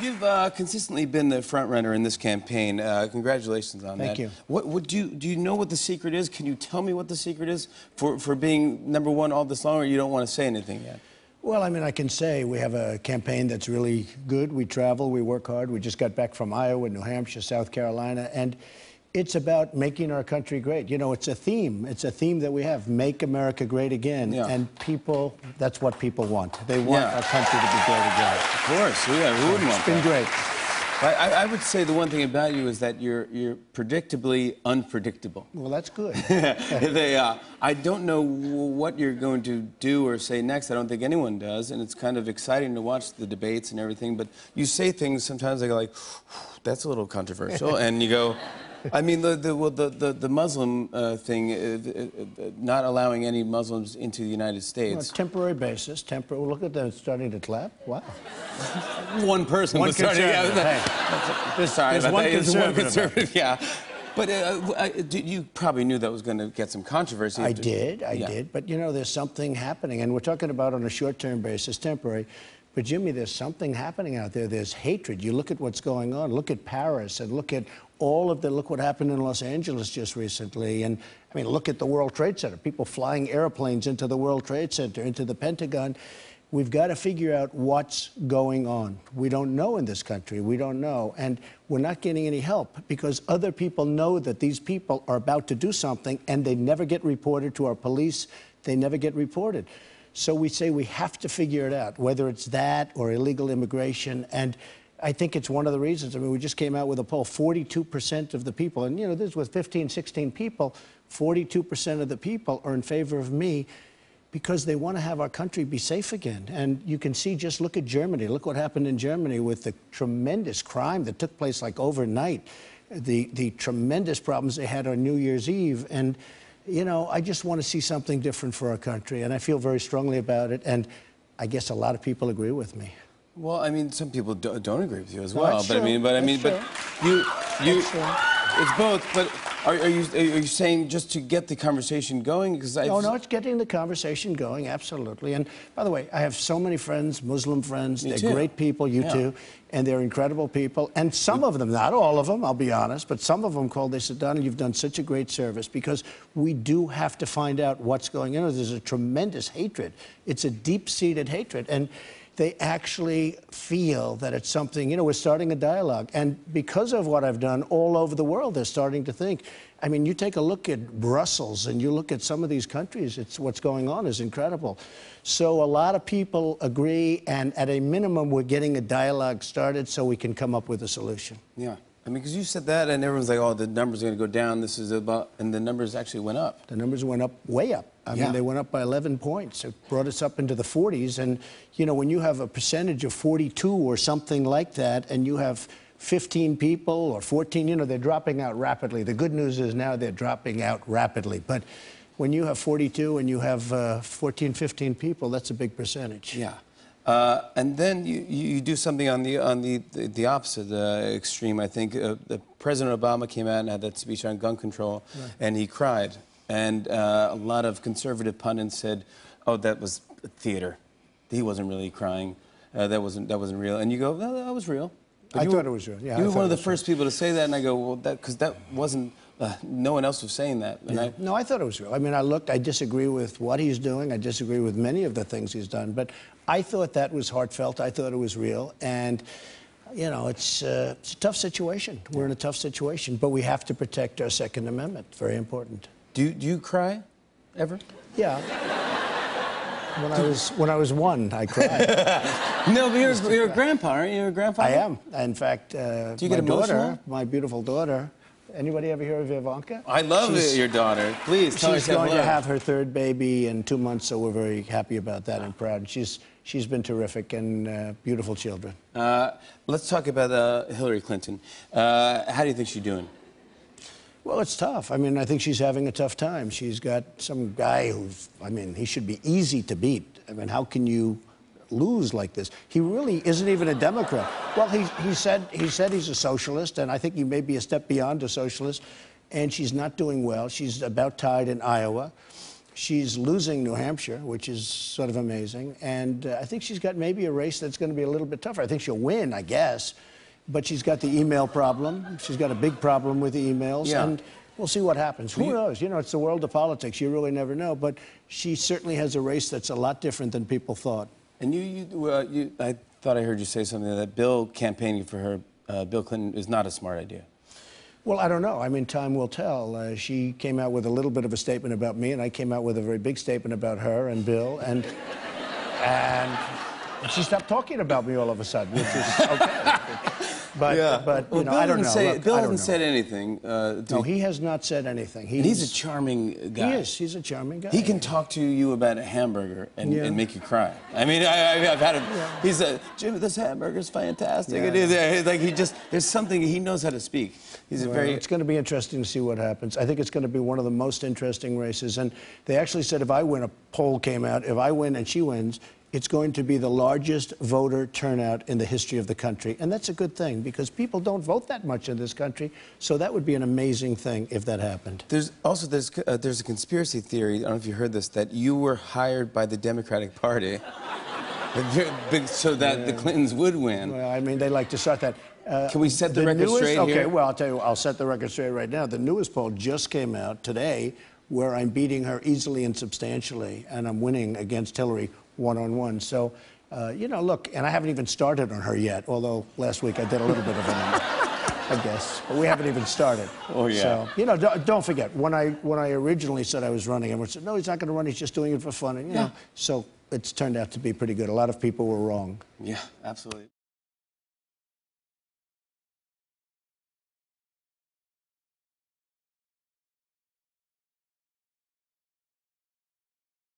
You've uh, consistently been the front runner in this campaign. Uh, congratulations on Thank that. Thank you. What, what do you do? You know what the secret is? Can you tell me what the secret is for for being number one all this long, or you don't want to say anything yet? Well, I mean, I can say we have a campaign that's really good. We travel, we work hard. We just got back from Iowa, New Hampshire, South Carolina, and it's about making our country great. You know, it's a theme. It's a theme that we have: make America great again. Yeah. And people, that's what people want. They want Yeah. our country to be great again. Of course, yeah. Who wouldn't want It's been that? great. I, I would say the one thing about you is that you're you're predictably unpredictable. Well, that's good. they, uh, I don't know what you're going to do or say next. I don't think anyone does, and it's kind of exciting to watch the debates and everything. But you say things sometimes I go like, "That's a little controversial," and you go. I mean, the the well, the, the, the Muslim uh, thing, uh, uh, uh, not allowing any Muslims into the United On a States. temporary basis, temporary. Look at them starting to clap. Wow. One person One was starting. conservative. Yeah, Hey, there's- Sorry, there's about one that. There's one conservative. conservative. Yeah, but uh, I, you probably knew that was going to get some controversy. I did, I Yeah. did. But you know, there's something happening, and we're talking about on a short-term basis, temporary. But Jimmy, there's something happening out there. There's hatred. You look at what's going on. Look at Paris, and look at all of the. Look what happened in Los Angeles just recently, and I mean, look at the World Trade Center. People flying airplanes into the World Trade Center, into the Pentagon. We've got to figure out what's going on. We don't know in this country. We don't know. And we're not getting any help because other people know that these people are about to do something and they never get reported to our police. They never get reported. So we say we have to figure it out, whether it's that or illegal immigration. And I think it's one of the reasons. I mean, we just came out with a poll 42% of the people, and you know, this was 15, 16 people, 42% of the people are in favor of me because they want to have our country be safe again. And you can see, just look at Germany. Look what happened in Germany with the tremendous crime that took place like overnight, the, the tremendous problems they had on New Year's Eve. And, you know, I just want to see something different for our country. And I feel very strongly about it. And I guess a lot of people agree with me. Well, I mean, some people do, don't agree with you as well. that's but I mean, but I mean, but you, you, true. it's both. But are, are you are you saying just to get the conversation going? Because I No, no, it's getting the conversation going, absolutely. And by the way, I have so many friends, Muslim friends. Me they're too. great people, you Yeah. too. And they're incredible people. And some of them, not all of them, I'll be honest, but some of them called, they said, Donald, you've done such a great service because we do have to find out what's going on. There's a tremendous hatred. It's a deep seated hatred. And they actually feel that it's something, you know, we're starting a dialogue. And because of what I've done all over the world, they're starting to think. I mean, you take a look at Brussels and you look at some of these countries, it's what's going on is incredible. So a lot of people agree, and at a minimum, we're getting a dialogue started so we can come up with a solution. yeah. I mean, because you said that, and everyone's like, "Oh, the numbers are going to go down." This is about, and the numbers actually went up. The numbers went up way up. I Yeah. mean, they went up by 11 points. It brought us up into the 40s. And, you know, when you have a percentage of 42 or something like that, and you have 15 people or 14, you know, they're dropping out rapidly. The good news is now they're dropping out rapidly. But when you have 42 and you have uh, 14, 15 people, that's a big percentage. Yeah. Uh, and then you, you do something on the on the the, the opposite uh, extreme. I think uh, the President Obama came out and had that speech on gun control, and he cried. And uh, a lot of conservative pundits said, "Oh, that was theater. He wasn't really crying. Uh, that wasn't that wasn't real." And you go, "No, that was real." I you thought it was real. Yeah, I you were one of the was real. first people to say that, and I go, "Well, that because that wasn't. Uh, no one else was saying that." And I, No, I thought it was real. I mean, I looked, I disagree with what he's doing. I disagree with many of the things he's done. But I thought that was heartfelt. I thought it was real. And, you know, it's, uh, it's a tough situation. We're in a tough situation. But we have to protect our Second Amendment. Very important. do you- do you cry ever? Yeah. When I was when I was one, I cried. no, but you're, you're a grandpa, aren't you? You're a grandpa. I am. In fact, uh, Do you my get daughter, my beautiful daughter. Anybody ever hear of Ivanka? I love She's- it, your daughter. Please tell She's going to have her third baby in two months, so we're very happy about that and proud. She's she's been terrific and uh, beautiful children. Uh, let's talk about uh, Hillary Clinton. Uh, how do you think she's doing? Well, it's tough. I mean, I think she's having a tough time. She's got some guy who's, I mean, he should be easy to beat. I mean, how can you lose like this? He really isn't even a Democrat. Well, he, he said he said he's a socialist, and I think he may be a step beyond a socialist. And she's not doing well. She's about tied in Iowa. She's losing New Hampshire, which is sort of amazing. And uh, I think she's got maybe a race that's going to be a little bit tougher. I think she'll win, I guess. But she's got the email problem. She's got a big problem with the emails. Yeah. And we'll see what happens. Who knows? You know, it's the world of politics. You really never know. But she certainly has a race that's a lot different than people thought. And you, you, uh, you, I thought I heard you say something that Bill campaigning for her, uh, Bill Clinton, is not a smart idea. Well, I don't know. I mean, time will tell. Uh, she came out with a little bit of a statement about me, and I came out with a very big statement about her and Bill, and and she stopped talking about me all of a sudden, which is okay. But but you Well, know, Bill I don't didn't know. Say, Look, Bill I don't hasn't said anything. Uh, No, he has not said anything. and he's a charming guy. he is. He's a charming guy. He can talk to you about a hamburger and, Yeah. and make you cry. I mean, I, I, I've had him. He's a Jimmy. This hamburger's fantastic. Yeah. It is. uh, Like he just there's something he knows how to speak. He's a very. it's going to be interesting to see what happens. I think it's going to be one of the most interesting races. And they actually said if I win, a poll came out, if I win and she wins, it's going to be the largest voter turnout in the history of the country. And that's a good thing because people don't vote that much in this country. So that would be an amazing thing if that happened. There's also there's uh, there's a conspiracy theory. I don't know if you heard this that you were hired by the Democratic Party, That you're big- so that the Clintons would win. Well, I mean, they like to start that. Uh, Can we set the record newest, straight okay, here? well, I'll tell you, I'll set the record straight right now. The newest poll just came out today where I'm beating her easily and substantially, and I'm winning against Hillary one on one. So, uh, you know, look, and I haven't even started on her yet, although last week I did a little bit of it, I guess. But we haven't even started. Oh, yeah. So, you know, don't, don't forget, when I, when I originally said I was running, everyone said, no, he's not going to run, he's just doing it for fun. And, you Yeah. know, so it's turned out to be pretty good. A lot of people were wrong. Yeah, absolutely.